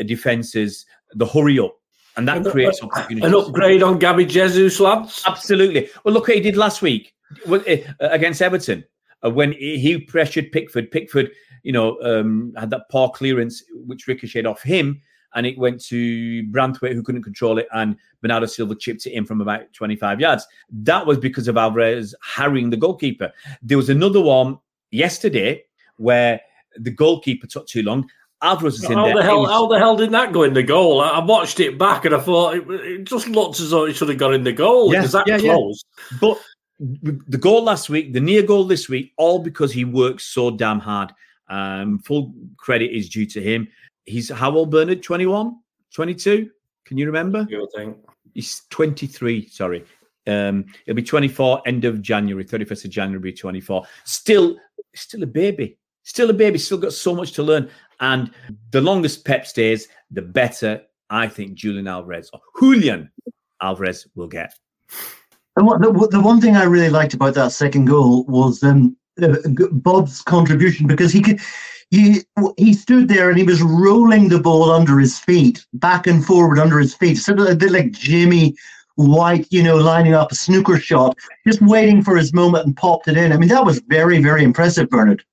[SPEAKER 3] defenses the hurry up. And that an, creates
[SPEAKER 4] opportunities. An upgrade on Gabby Jesus, lads.
[SPEAKER 3] Absolutely. Well, look what he did last week eh, against Everton uh, when he pressured Pickford, Pickford, you know, um, had that poor clearance which ricocheted off him, and it went to Branthwaite who couldn't control it, and Bernardo Silva chipped it in from about 25 yards. That was because of Alvarez harrying the goalkeeper. There was another one yesterday where the goalkeeper took too long. Alvarez was in
[SPEAKER 4] how
[SPEAKER 3] there.
[SPEAKER 4] The hell,
[SPEAKER 3] was...
[SPEAKER 4] How the hell did that go in the goal? I, I watched it back and I thought it, it, just looked as though it should have gone in the goal. Yeah, that yeah, close.
[SPEAKER 3] Yeah. But the goal last week, the near goal this week, all because he works so damn hard. Um, full credit is due to him. He's how old, Bernard? 21, 22? Can you remember?
[SPEAKER 4] You think?
[SPEAKER 3] He's 23, sorry. Um, he'll be 24 end of January, 31st of January, be 24. Still, still a baby. Still a baby, still got so much to learn. And the longest Pep stays, the better I think Julian Alvarez or Julian Alvarez will get.
[SPEAKER 2] And what, the, the one thing I really liked about that second goal was um, uh, Bobb's contribution because he could. He, he stood there and he was rolling the ball under his feet, back and forward under his feet, sort of a bit like Jimmy White, you know, lining up a snooker shot, just waiting for his moment and popped it in. I mean, that was very, very impressive, Bernard.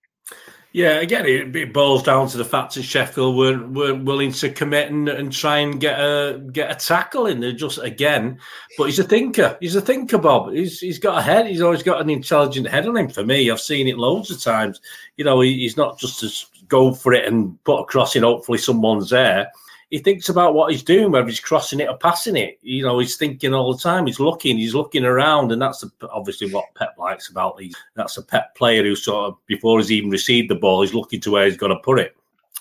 [SPEAKER 4] Yeah, again, it, it, boils down to the fact that Sheffield weren't, weren't willing to commit and, and try and get a get a tackle in there. Just again, but he's a thinker. He's a thinker, Bobb. He's he's got a head. He's always got an intelligent head on him. For me, I've seen it loads of times. You know, he, he's not just to go for it and put a crossing. Hopefully, someone's there. He thinks about what he's doing, whether he's crossing it or passing it. You know, he's thinking all the time. He's looking, he's looking around, and that's obviously what Pep likes about these. That's a Pep player who sort of before he's even received the ball, he's looking to where he's going to put it.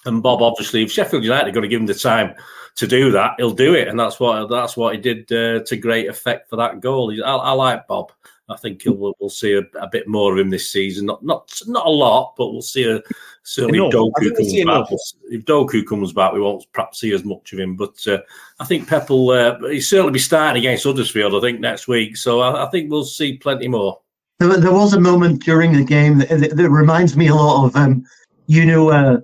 [SPEAKER 4] And Bobb, obviously, if Sheffield United are going to give him the time to do that, he'll do it, and that's what that's what he did uh, to great effect for that goal. I, I like Bobb. I think he'll, we'll see a, a, bit more of him this season. Not not not a lot, but we'll see a certainly if Doku comes back. If Doku comes back, we won't perhaps see as much of him. But uh, I think Pep will uh, he's certainly be starting against Huddersfield. I think next week, so I, I think we'll see plenty more.
[SPEAKER 2] There, there, was a moment during the game that, that, that reminds me a lot of um, you know uh,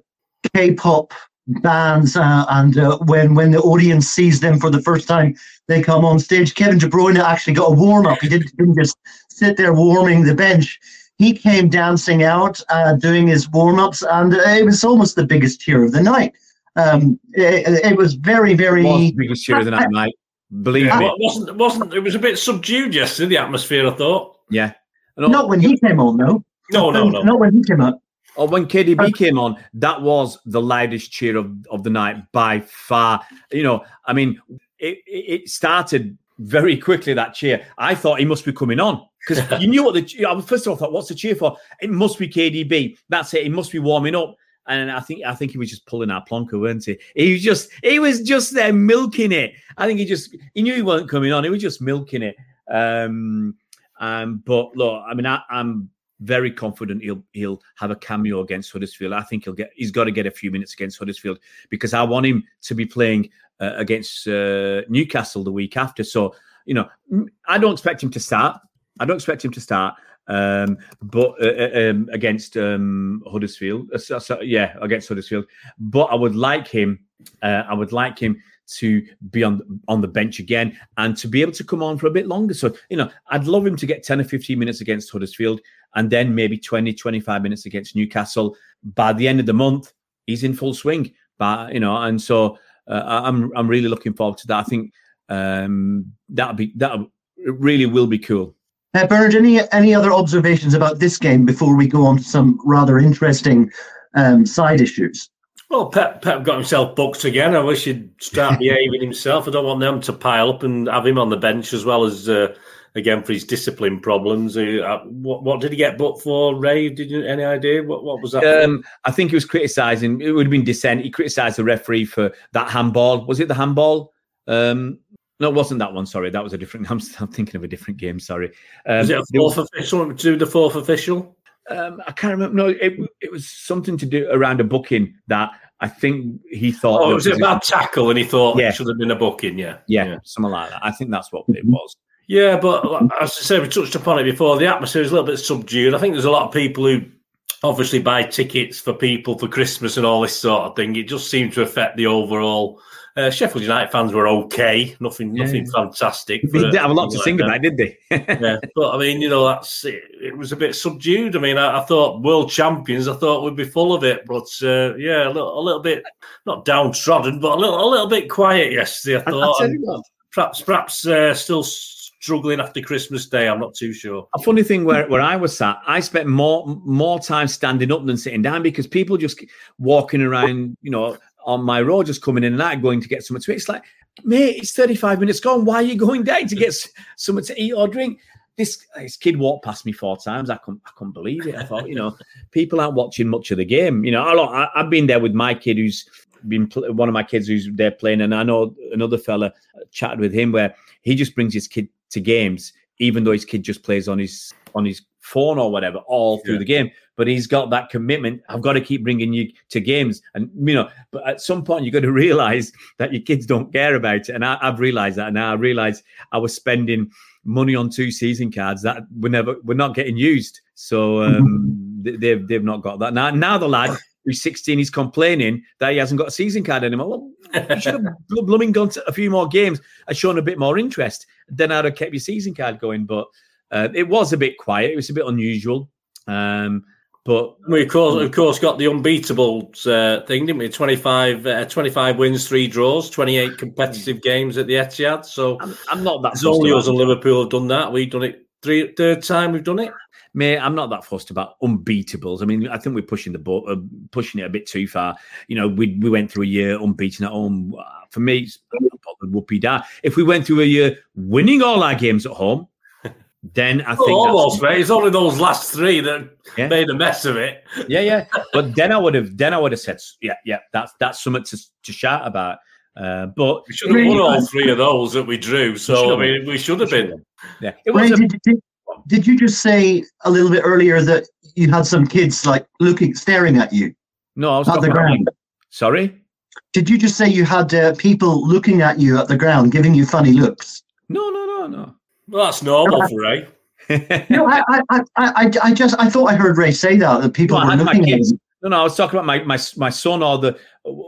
[SPEAKER 2] K-pop bands uh, and uh, when when the audience sees them for the first time they come on stage. Kevin de bruyne actually got a warm-up. He didn't, didn't just sit there warming the bench. He came dancing out uh, doing his warm-ups and it was almost the biggest cheer of the night. Um, it, it, was very very
[SPEAKER 3] was the biggest cheer of the night mate. Believe yeah, me.
[SPEAKER 4] It wasn't, it wasn't it was a bit subdued yesterday the atmosphere i thought.
[SPEAKER 3] Yeah.
[SPEAKER 2] Not when he came on though.
[SPEAKER 4] No no no.
[SPEAKER 2] not when he came on
[SPEAKER 3] or when KDB came on, that was the loudest cheer of, of the night by far. You know, I mean, it, it started very quickly that cheer. I thought he must be coming on because you knew what the. I first of all, I thought, what's the cheer for? It must be KDB. That's it. He must be warming up. And I think I think he was just pulling our plonker, weren't he? He was just he was just there milking it. I think he just he knew he wasn't coming on. He was just milking it. Um, um, but look, I mean, I, I'm very confident he'll he'll have a cameo against Huddersfield. I think he'll get he's got to get a few minutes against Huddersfield because I want him to be playing uh, against uh, Newcastle the week after. So you know, I don't expect him to start. I don't expect him to start. Um, but uh, uh um, against um, Huddersfield, so, so, yeah, against Huddersfield. But I would like him. Uh, I would like him to be on on the bench again and to be able to come on for a bit longer. So, you know, I'd love him to get 10 or 15 minutes against Huddersfield and then maybe 20, 25 minutes against Newcastle. By the end of the month, he's in full swing. But, you know, and so uh, I'm I'm really looking forward to that. I think um, that'll be that really will be cool.
[SPEAKER 2] Uh, Bernard, any any other observations about this game before we go on to some rather interesting um, side issues?
[SPEAKER 4] Well, Pep, Pep got himself booked again. I wish he'd start behaving himself. I don't want them to pile up and have him on the bench as well as uh, again for his discipline problems. Uh, what, what, did he get booked for, Ray? Did you any idea what, what was that?
[SPEAKER 3] Um, I think he was criticising. It would have been dissent. He criticised the referee for that handball. Was it the handball? Um, no, it wasn't that one. Sorry, that was a different. I'm, I'm thinking of a different game. Sorry.
[SPEAKER 4] Um, was it a fourth was, official? To the fourth official?
[SPEAKER 3] Um, I can't remember. No, it, it was something to do around a booking that I think he thought.
[SPEAKER 4] Oh, it was it about tackle? And he thought yeah. it should have been a booking. Yeah.
[SPEAKER 3] yeah. yeah, something like that. I think that's what it mm-hmm. was.
[SPEAKER 4] Yeah, but as I said, we touched upon it before. The atmosphere is a little bit subdued. I think there's a lot of people who obviously buy tickets for people for Christmas and all this sort of thing. It just seemed to affect the overall. Uh, Sheffield United fans were okay, nothing, yeah. nothing fantastic.
[SPEAKER 3] They didn't have a lot to like sing about, did they?
[SPEAKER 4] yeah, but I mean, you know, that's it, it was a bit subdued. I mean, I, I, thought world champions, I thought we'd be full of it, but uh, yeah, a little, a little bit not downtrodden, but a little, a little bit quiet yesterday. I thought, I, perhaps, perhaps uh, still struggling after Christmas Day. I'm not too sure.
[SPEAKER 3] A funny thing where, where I was sat, I spent more more time standing up than sitting down because people just walking around, you know, on my road, just coming in and out, going to get something to eat. It's like, mate, it's 35 minutes gone. Why are you going down to get something to eat or drink? This, this kid walked past me four times. I couldn't, I couldn't believe it. I thought, you know, people aren't watching much of the game. You know, I, I've been there with my kid who's been one of my kids who's there playing, and I know another fella uh, chatted with him where he just brings his kid to games, even though his kid just plays on his on his phone or whatever all through yeah. the game. But he's got that commitment. I've got to keep bringing you to games, and you know. But at some point, you've got to realize that your kids don't care about it. And I, have realized that now. I realized I was spending money on two season cards that were never were not getting used. So um, they've they've not got that now. Now the lad who's 16, he's complaining that he hasn't got a season card anymore. Well, you should have blooming gone to a few more games and shown a bit more interest. Then I'd have kept your season card going. But uh, it was a bit quiet. It was a bit unusual. Um, but
[SPEAKER 4] we of course, of course got the unbeatables uh, thing, didn't we? 25, uh, 25 wins, three draws, 28 competitive games at the Etihad. So
[SPEAKER 3] I'm, I'm not that.
[SPEAKER 4] It's only us and Liverpool have done that. We've done it Three, third time we've done it.
[SPEAKER 3] Mate, I'm not that fussed about unbeatables. I mean, I think we're pushing the boat, uh, pushing it a bit too far. You know, we we went through a year unbeaten at home. Uh, For me, it's whoopie da. If we went through a year winning all our games at home, then I think
[SPEAKER 4] Oh, almost, mate. It's only those last three that
[SPEAKER 3] Yeah.
[SPEAKER 4] made a mess of it.
[SPEAKER 3] yeah, yeah. But then I would have, then I would have said, yeah, yeah, that's that's something to to shout about. Uh, but
[SPEAKER 4] We should have won all three of those that we drew. So I mean, we should have been.
[SPEAKER 3] yeah, it
[SPEAKER 2] Ray,
[SPEAKER 3] was. A,
[SPEAKER 2] did, did, did you just say a little bit earlier that you had some kids like looking, staring at you
[SPEAKER 3] no, I was
[SPEAKER 2] at the
[SPEAKER 3] talking about,
[SPEAKER 2] ground?
[SPEAKER 3] sorry.
[SPEAKER 2] Did you just say you had uh, people looking at you at the ground, giving you funny looks?
[SPEAKER 3] No, no, no, no,
[SPEAKER 4] Well, that's normal uh-huh. for Ray.
[SPEAKER 3] no.
[SPEAKER 2] No, I, I, I, I, I just I thought I heard Ray say that that people
[SPEAKER 3] No,
[SPEAKER 2] were looking at him.
[SPEAKER 3] No, no, I was talking about my my my son or the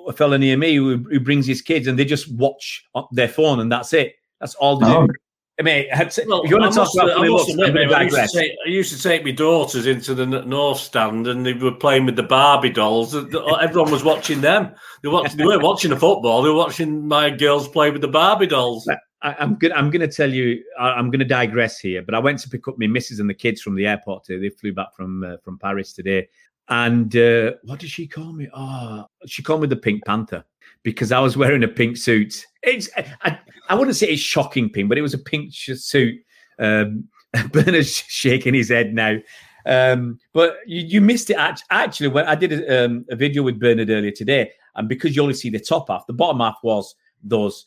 [SPEAKER 3] a fella near me who, who brings his kids and they just watch their phone and that's it. That's all they
[SPEAKER 2] Oh.
[SPEAKER 3] do. I mean, I'd
[SPEAKER 4] Well,
[SPEAKER 3] if you want to talk
[SPEAKER 4] must-
[SPEAKER 3] about
[SPEAKER 4] I
[SPEAKER 3] looks,
[SPEAKER 4] admit,
[SPEAKER 3] I'm
[SPEAKER 4] mate, I, used to take, I used to take my daughters into the north stand, and they were playing with the Barbie dolls. The- the- Everyone was watching them. They, watched, they weren't watching the football. They were watching my girls play with the Barbie dolls.
[SPEAKER 3] I, I'm gonna I'm gonna tell you I, I'm gonna digress here, but I went to pick up my missus and the kids from the airport today. They flew back from uh, from Paris today, and uh, what did she call me? Oh, she called me the Pink Panther because I was wearing a pink suit. It's I, I wouldn't say it's shocking pink, but it was a pink suit. Um, Bernard's shaking his head now. Um, but you, you missed it act- actually when I did a, um, a video with Bernard earlier today, and because you only see the top half, the bottom half was those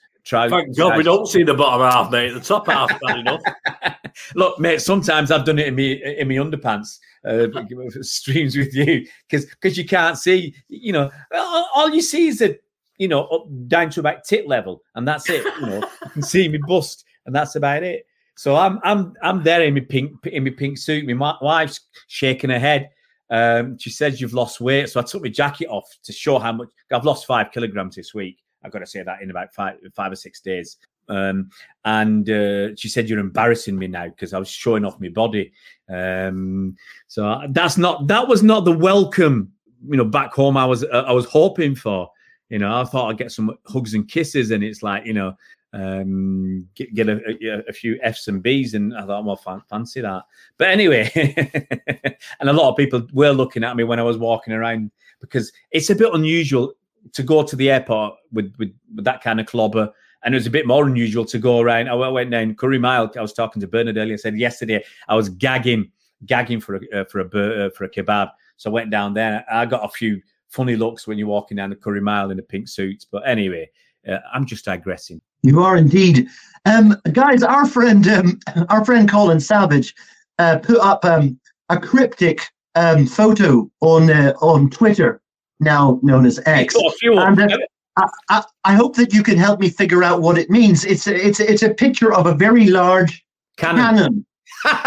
[SPEAKER 4] Thank God we don't see the bottom half, mate. The top half, bad enough.
[SPEAKER 3] Look, mate. Sometimes I've done it in me in my underpants. Uh, streams with you because because you can't see. You know, all, all you see is that you know up down to about tit level, and that's it. You know, you can see me bust, and that's about it. So I'm I'm I'm there in my pink in my pink suit. My wife's shaking her head. Um, she says you've lost weight, so I took my jacket off to show how much I've lost five kilograms this week. I've got to say that in about five five or six days. Um, and uh, she said you're embarrassing me now because I was showing off my body. Um, so that's not that was not the welcome, you know, back home I was uh, I was hoping for. You know, I thought I'd get some hugs and kisses, and it's like you know, um, get, get a, a, a few Fs and Bs, and I thought, well, fan, fancy that. But anyway, and a lot of people were looking at me when I was walking around because it's a bit unusual to go to the airport with with, with that kind of clobber and it was a bit more unusual to go around. I went down Curry Mile. I was talking to Bernard earlier. I said yesterday I was gagging, gagging for a uh, for a uh, for a kebab. So I went down there. I got a few funny looks when you're walking down the Curry Mile in a pink suit. But anyway, uh, I'm just digressing.
[SPEAKER 2] You are indeed, um, guys. Our friend, um, our friend Colin Savage, uh, put up um, a cryptic um, photo on uh, on Twitter, now known as X.
[SPEAKER 3] Got a.
[SPEAKER 2] And, uh, I, I, I hope that you can help me figure out what it means. It's a, it's a, it's a picture of a very large
[SPEAKER 3] cannon.
[SPEAKER 2] cannon.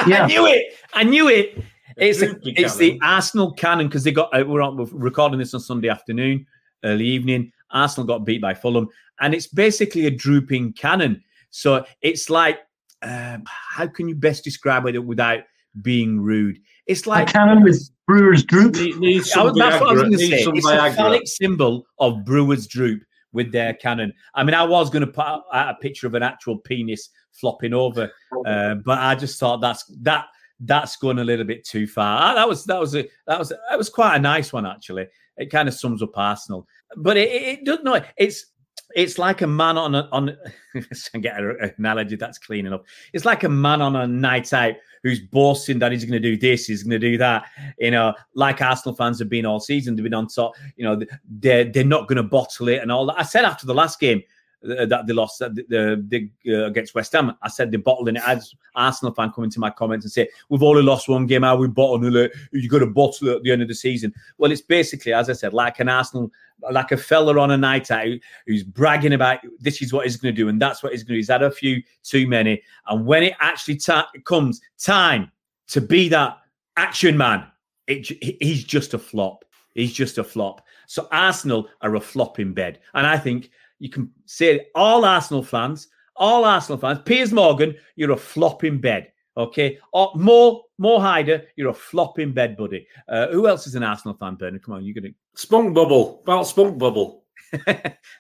[SPEAKER 2] Yeah.
[SPEAKER 3] I knew it. I knew it. It's a, it's the. Arsenal cannon because they got. Uh, we're, on, we're recording this on Sunday afternoon, early evening. Arsenal got beat by Fulham, and it's basically a drooping cannon. So it's like, um, how can you best describe it without being rude? It's
[SPEAKER 2] A
[SPEAKER 3] like
[SPEAKER 2] cannon with brewer's droop.
[SPEAKER 4] Need, need
[SPEAKER 3] I
[SPEAKER 4] some
[SPEAKER 3] was, that's what I was going to say.
[SPEAKER 4] some
[SPEAKER 3] It's a
[SPEAKER 4] Viagra.
[SPEAKER 3] phallic symbol of Brewers Droop with their cannon. I mean, I was going to put out a picture of an actual penis flopping over, uh, but I just thought that's that that's gone a little bit too far. Ah, That was that was a that was that was quite a nice one actually. It kind of sums up Arsenal, but it, it, it doesn't know. It's it's like a man on a, on. Get an analogy that's clean enough. It's like a man on a night out who's boasting that he's going to do this, he's going to do that. You know, like Arsenal fans have been all season. They've been on top. You know, they're they're not going to bottle it and all that. I said after the last game that they lost uh, the, the, uh, against West Ham. I said they're bottling it. As Arsenal fan come into my comments and say we've only lost one game. How we bottle it? You got to bottle it at the end of the season. Well, it's basically as I said, like an Arsenal like a fella on a night out who's bragging about this is what he's going to do and that's what he's going to do. He's had a few too many, and when it actually ta- comes time to be that action man, it, he's just a flop. He's just a flop. So Arsenal are a flop in bed, and I think you can say all Arsenal fans, all Arsenal fans, Piers Morgan, you're a flop in bed. Okay, or more, Mo Hyder, you're a flop in bed, buddy. Uh, who else is an Arsenal fan, Bernard? Come on, you're gonna.
[SPEAKER 4] Spunk bubble. About spunk bubble.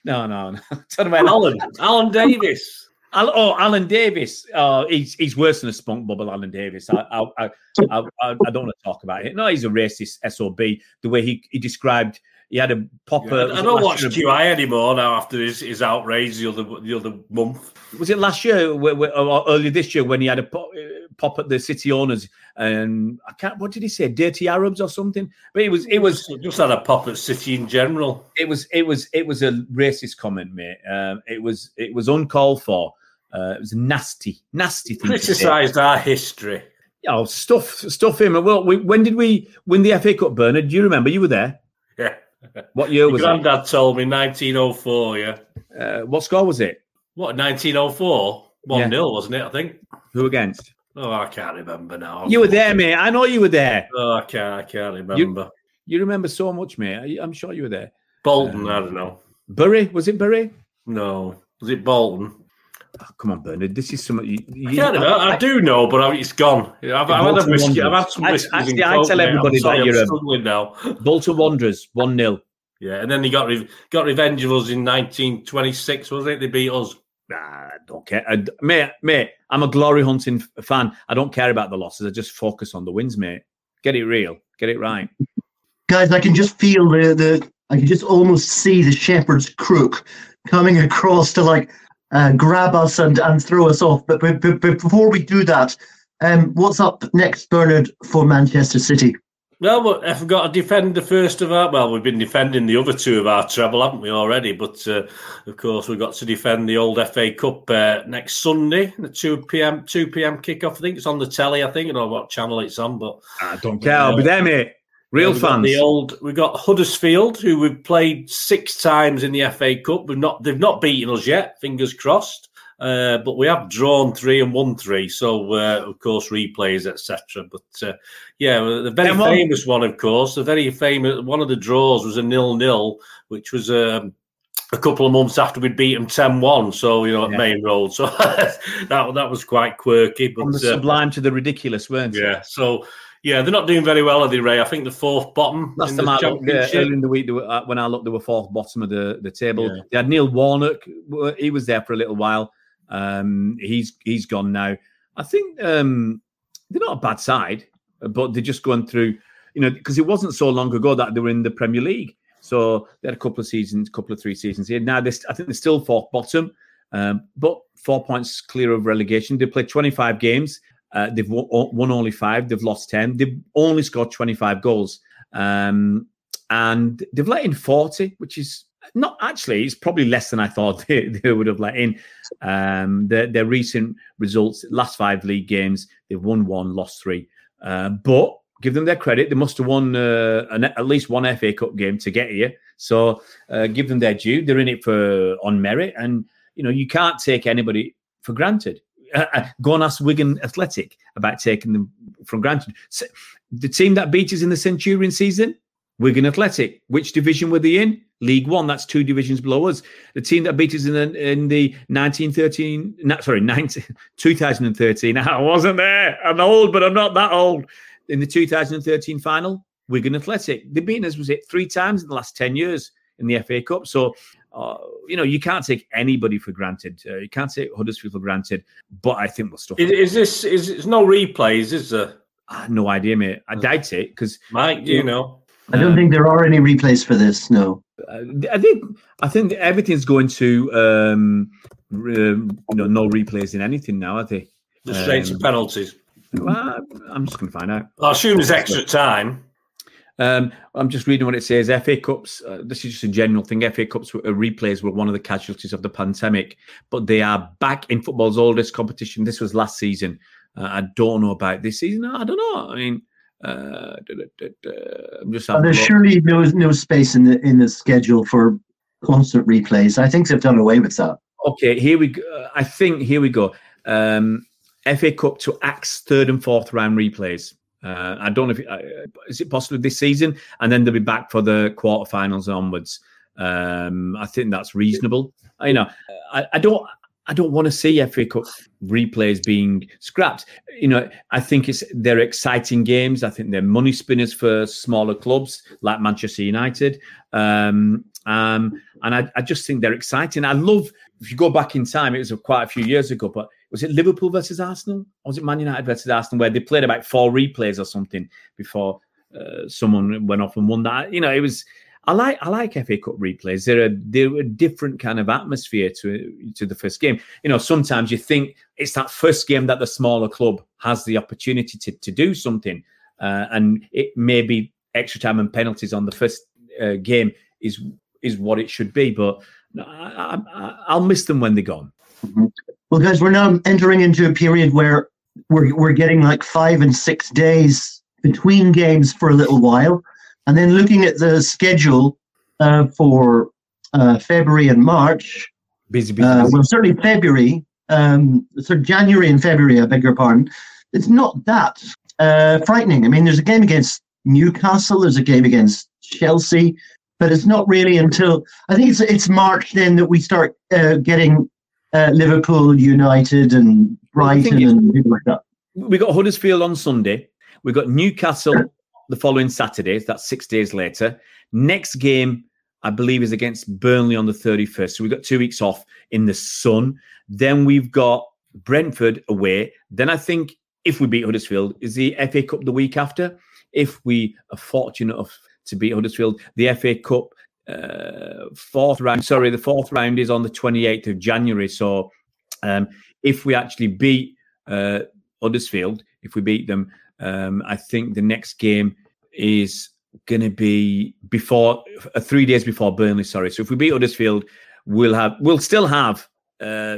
[SPEAKER 3] no, no, no. Talking about
[SPEAKER 4] Alan. Alan Davies.
[SPEAKER 3] Al- oh, Alan Davies. Oh, he's he's worse than a spunk bubble, Alan Davies. I I, I, I, I I don't want to talk about it. No, he's a racist sob. The way he, he described, he had a popper.
[SPEAKER 4] I
[SPEAKER 3] was
[SPEAKER 4] don't watch? QI anymore now after his, his outrage the other the other month.
[SPEAKER 3] Was it last year or earlier this year when he had a pop, uh, pop at the city owners and I can't. What did he say? Dirty Arabs or something? But it was it was
[SPEAKER 4] Just, just had a pop at City in general.
[SPEAKER 3] it was it was it was a racist comment, mate. Um, it was it was uncalled for. Uh, it was nasty, nasty thing.
[SPEAKER 4] Criticised our history.
[SPEAKER 3] Oh, stuff, stuff him. Well, we, when did we win the FA Cup, Bernard? Do you remember? You were there.
[SPEAKER 4] Yeah.
[SPEAKER 3] What year
[SPEAKER 4] Your
[SPEAKER 3] was it?
[SPEAKER 4] granddad told me 1904, yeah.
[SPEAKER 3] Uh, what score was it?
[SPEAKER 4] What, 1904? 1
[SPEAKER 3] Yeah.
[SPEAKER 4] 0, wasn't it? I think.
[SPEAKER 3] Who against?
[SPEAKER 4] Oh, I can't remember now.
[SPEAKER 3] You were there, mate. I know you were there.
[SPEAKER 4] Oh, I can't, I can't remember.
[SPEAKER 3] You remember so much, mate. I- I'm sure you were there.
[SPEAKER 4] Bolton, I don't know.
[SPEAKER 3] Bury? Was it Bury?
[SPEAKER 4] No. Was it Bolton?
[SPEAKER 3] Oh, come on, Bernard. This is something you. you
[SPEAKER 4] I can't remember. I, do know, but I- it's gone. I've, I've, had, a
[SPEAKER 3] Bolton
[SPEAKER 4] whiskey, I've had some
[SPEAKER 3] I-
[SPEAKER 4] whiskeys
[SPEAKER 3] actually, I tell everybody
[SPEAKER 4] I'm sorry,
[SPEAKER 3] that you're
[SPEAKER 4] I'm struggling now.
[SPEAKER 3] Bolton Wanderers, 1 0.
[SPEAKER 4] Yeah, and then he got re- got revenge of us in 1926, wasn't it? They beat us.
[SPEAKER 3] Nah, I don't care. I, mate, mate, I'm a glory hunting f- fan. I don't care about the losses. I just focus on the wins, mate. Get it real. Get it right.
[SPEAKER 2] Guys, I can just feel the, the I can just almost see the shepherd's crook coming across to like uh, grab us and, and throw us off. But, but, but, but before we do that, um, what's up next, Bernard, for Manchester City?
[SPEAKER 4] Well, but if we've got to defend the first of our, well, we've been defending the other two of our treble, haven't we already? But uh, of course, we've got to defend the old FA Cup uh, next Sunday, the two PM two PM kickoff. I think it's on the telly. I think I don't know what channel it's on, but
[SPEAKER 3] I don't care. I'll be there, mate. Real
[SPEAKER 4] we've
[SPEAKER 3] fans.
[SPEAKER 4] The old we've got Huddersfield, who we've played six times in the FA Cup. We've not they've not beaten us yet. Fingers crossed. Uh, but we have drawn three and won three, so uh, of course replays, etc. But uh, yeah, the very famous one, of course, the very famous one of the draws was a nil-nil, which was um, a couple of months after we'd beat them 10-1. So you know at
[SPEAKER 3] Yeah.
[SPEAKER 4] Maine Road, so that that was quite quirky. But
[SPEAKER 3] From the
[SPEAKER 4] uh,
[SPEAKER 3] sublime to the ridiculous, weren't they?
[SPEAKER 4] yeah, so yeah, they're not doing very well, are they, Ray? I think the fourth bottom
[SPEAKER 3] Last time
[SPEAKER 4] the
[SPEAKER 3] I looked, uh, in the week, were, uh, when I looked, they were fourth bottom of the, the table.
[SPEAKER 4] Yeah.
[SPEAKER 3] They had Neil Warnock. He was there for a little while. Um, he's he's gone now. I think um, they're not a bad side, but they're just going through, you know, because it wasn't so long ago that they were in the Premier League. So they had a couple of seasons, a couple of three seasons here. Now they, st- I think they're still fourth bottom, um, but four points clear of relegation. They played 25 games. Uh, they've won, won only five. They've lost 10. They've only scored 25 goals. Um, and they've let in 40, which is not actually, it's probably less than I thought they, they would have let in. Um, their, their recent results, last five league games, they've won one, lost three. Uh, but give them their credit, they must have won uh, an, at least one FA Cup game to get here. So uh, give them their due. They're in it for on merit, and you know you can't take anybody for granted. Uh, uh, go and ask Wigan Athletic about taking them from granted. So, the team that beat us in the Centurion season, Wigan Athletic. Which division were they in? League One. That's two divisions below us. The team that beat us in the in the 1913, no, sorry, 19, 2013. I wasn't there. I'm old, but I'm not that old. In the 2013 final, Wigan Athletic. They've beaten us, was it three times in the last 10 years in the FA Cup? So, uh, you know, you can't take anybody for granted. Uh, you can't take Huddersfield for granted. But I think we'll stuff.
[SPEAKER 4] Is, is this is it's no replays? Is there,
[SPEAKER 3] I no idea, mate. I doubt it because
[SPEAKER 4] Mike? Do you know?
[SPEAKER 2] I don't think there are any replays for this. No.
[SPEAKER 3] Uh, I think I think everything's going to um, re- um, you know no replays in anything now. are they?
[SPEAKER 4] The straight to
[SPEAKER 3] Um,
[SPEAKER 4] penalties.
[SPEAKER 3] Well, I'm just going to find out.
[SPEAKER 4] I assume there's extra time.
[SPEAKER 3] Um, I'm just reading what it says. FA Cups. Uh, this is just a general thing. FA Cups were, uh, replays were one of the casualties of the pandemic, but they are back in football's oldest competition. This was last season. Uh, I don't know about this season. I don't know. I mean, uh, da, da, da, da. I'm just.
[SPEAKER 2] And
[SPEAKER 3] having a
[SPEAKER 2] there's surely no no space in the in the schedule for constant replays. I think they've done away with that.
[SPEAKER 3] Okay, here we go. I think here we go. Um, FA Cup to Axe third and fourth round replays. Uh, I don't know if uh, is it possible this season, and then they'll be back for the quarterfinals onwards. Um, I think that's reasonable. Uh, You know, I, I don't. I don't want to see FA Cup replays being scrapped. You know, I think it's they're exciting games. I think they're money spinners for smaller clubs like Manchester United. Um, Um, and I, I, just think they're exciting. I love, if you go back in time, it was quite a few years ago, but was it Liverpool versus Arsenal? Or was it Man United versus Arsenal where they played about four replays or something before uh, someone went off and won that? You know, it was. I like I like FA Cup replays. They're a they're a different kind of atmosphere to to the first game. You know, sometimes you think it's that first game that the smaller club has the opportunity to to do something, uh, and it may be extra time and penalties on the first uh, game is is what it should be. But I, will miss them when they're gone.
[SPEAKER 2] Mm-hmm. Well, guys, we're now entering into a period where we're we're getting like five and six days between games for a little while, and then looking at the schedule uh, for uh, February and March.
[SPEAKER 3] Busy, busy, uh,
[SPEAKER 2] well, certainly February. Um, so January and February, I beg your pardon. It's not that uh, frightening. I mean, there's a game against Newcastle. There's a game against Chelsea but it's not really until I think it's it's March then that we start uh, getting uh, Liverpool, United, and Brighton and people like that.
[SPEAKER 3] We got Huddersfield on Sunday. We got Newcastle the following Saturday. That's six days later. Next game, I believe, is against Burnley on the 31st. So we've got two weeks off in the sun. Then we've got Brentford away. Then I think if we beat Huddersfield, is the FA Cup the week after. If we are fortunate enough to beat Huddersfield. The FA Cup uh, fourth round, sorry, the fourth round is on the 28th of January. So um, if we actually beat uh, Huddersfield, if we beat them, um, I think the next game is going to be before uh, three days before Burnley. Sorry, so if we beat Huddersfield, we'll have we'll still have uh,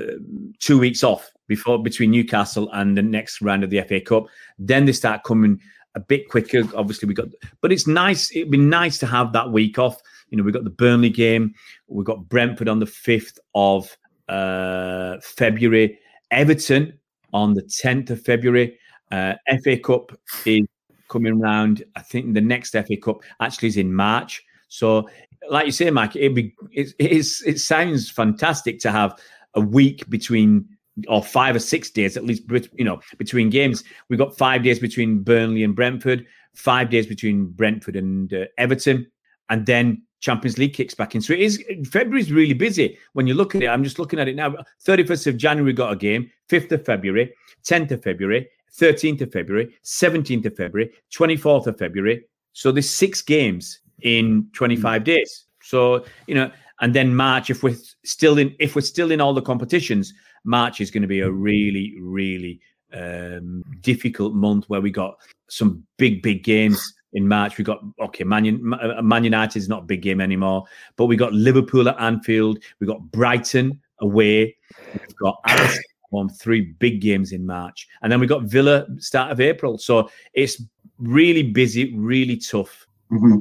[SPEAKER 3] two weeks off before between Newcastle and the next round of the FA Cup. Then they start coming a bit quicker. Obviously, we got, but it's nice. It'd be nice to have that week off. You know, we got the Burnley game. We've got Brentford on the fifth of uh, February. Everton on the tenth of February. Uh, FA Cup is coming around. I think the next FA Cup actually is in March. So, like you say, Mike, it be it, it sounds fantastic to have a week between or five or six days at least, you know, between games. We've got five days between Burnley and Brentford, five days between Brentford and uh, Everton, and then Champions League kicks back in. So it is February's really busy when you look at it. I'm just looking at it now. 31st of January got a game, 5th of February, 10th of February, 13th of February, 17th of February, 24th of February. So there's six games in 25 days. So, you know, and then March, if we're still in if we're still in all the competitions, March is going to be a really, really um, difficult month where we got some big, big games in March. We got okay, Man, Man United is not a big game anymore, but we got Liverpool at Anfield. We got Brighton away. We've got Arsenal three big games in March, and then we got Villa start of April. So it's really busy, really tough.
[SPEAKER 2] Mm-hmm.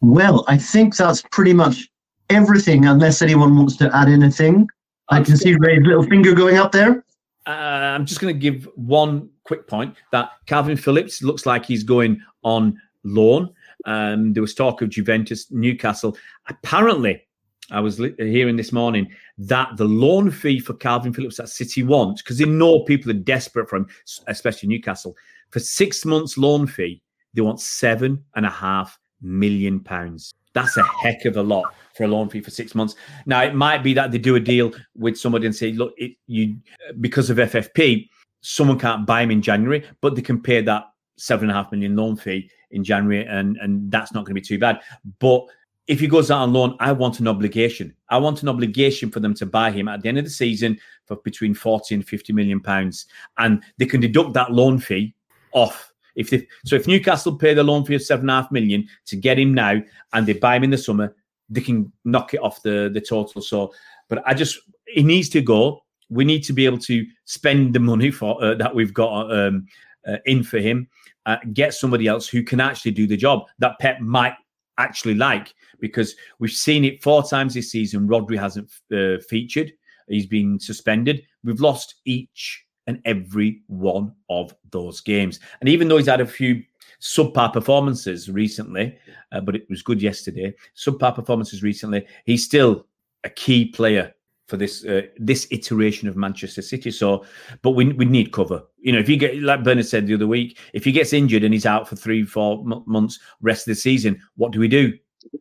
[SPEAKER 2] Well, I think that's pretty much everything, unless anyone wants to add anything. I can see Ray's little finger going up there.
[SPEAKER 3] Uh, I'm just going to give one quick point that Kalvin Phillips looks like he's going on loan. Um, there was talk of Juventus, Newcastle. Apparently, I was li- hearing this morning that the loan fee for Kalvin Phillips that City wants, because they know people are desperate for him, especially Newcastle, for six months loan fee, they want seven and a half million pounds. That's a heck of a lot for a loan fee for six months. Now it might be that they do a deal with somebody and say, look, it, you because of FFP, someone can't buy him in January, but they can pay that seven and a half million loan fee in January, and and that's not going to be too bad. But if he goes out on loan, I want an obligation. I want an obligation for them to buy him at the end of the season for between 40 and 50 million pounds. And they can deduct that loan fee off. If they, so if Newcastle pay the loan fee of seven and a half million to get him now and they buy him in the summer, they can knock it off the the total. So, but I just he needs to go. We need to be able to spend the money for uh, that we've got um, uh, in for him. Uh, get somebody else who can actually do the job that Pep might actually like because we've seen it four times this season. Rodri hasn't uh, featured; he's been suspended. We've lost each and every one of those games, and even though he's had a few subpar performances recently, uh, but it was good yesterday. Subpar performances recently. He's still a key player for this uh, this iteration of Manchester City. So, but we we need cover. You know, if you get like Bernard said the other week, if he gets injured and he's out for three, four m- months, rest of the season, what do we do?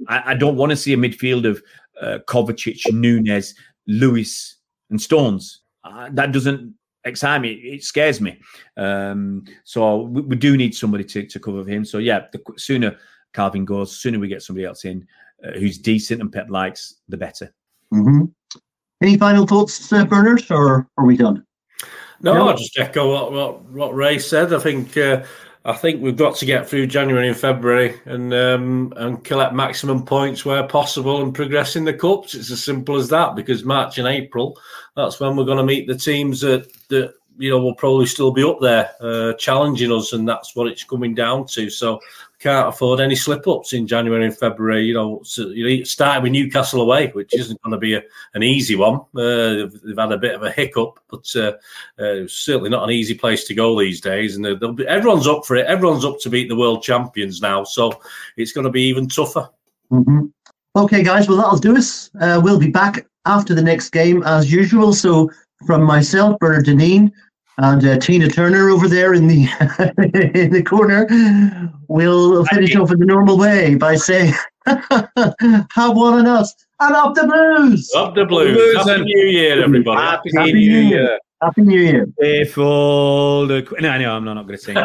[SPEAKER 3] I, I don't want to see a midfield of uh, Kovacic, Nunes, Lewis, and Stones. Uh, that doesn't excite me. It scares me. Um, so we, we, do need somebody to, to cover him. So yeah, the sooner Kalvin goes, sooner we get somebody else in uh, who's decent and Pep likes, the better.
[SPEAKER 2] Mm-hmm. Any final thoughts, uh, Bernard, or are we done?
[SPEAKER 4] No, no, I'll just echo what, what, what Ray said. I think uh, I think we've got to get through January and February and um, and collect maximum points where possible and progress in the cups. It's as simple as that. Because March and April, that's when we're going to meet the teams that that you know will probably still be up there uh, challenging us, and that's what it's coming down to. So can't afford any slip ups in January and February. You know, so, you starting with Newcastle away, which isn't going to be a, an easy one. Uh, they've, they've, had a bit of a hiccup, but uh, uh, certainly not an easy place to go these days. And be, everyone's up for it. Everyone's up to beat the world champions now, so it's going to be even tougher.
[SPEAKER 2] Mm-hmm. Okay, guys. Well, that'll do us. Uh, we'll be back after the next game as usual. So, from myself, Bernard Dineen, and uh, Tina Turner over there in the in the corner. We'll finish off in the normal way by saying, "Have one on us and up the blues."
[SPEAKER 4] Up the blues. blues Happy New Year, everybody.
[SPEAKER 3] Happy, Happy New, Year. Year.
[SPEAKER 2] Happy New Year.
[SPEAKER 3] If all the no, no, I'm not, not going to sing.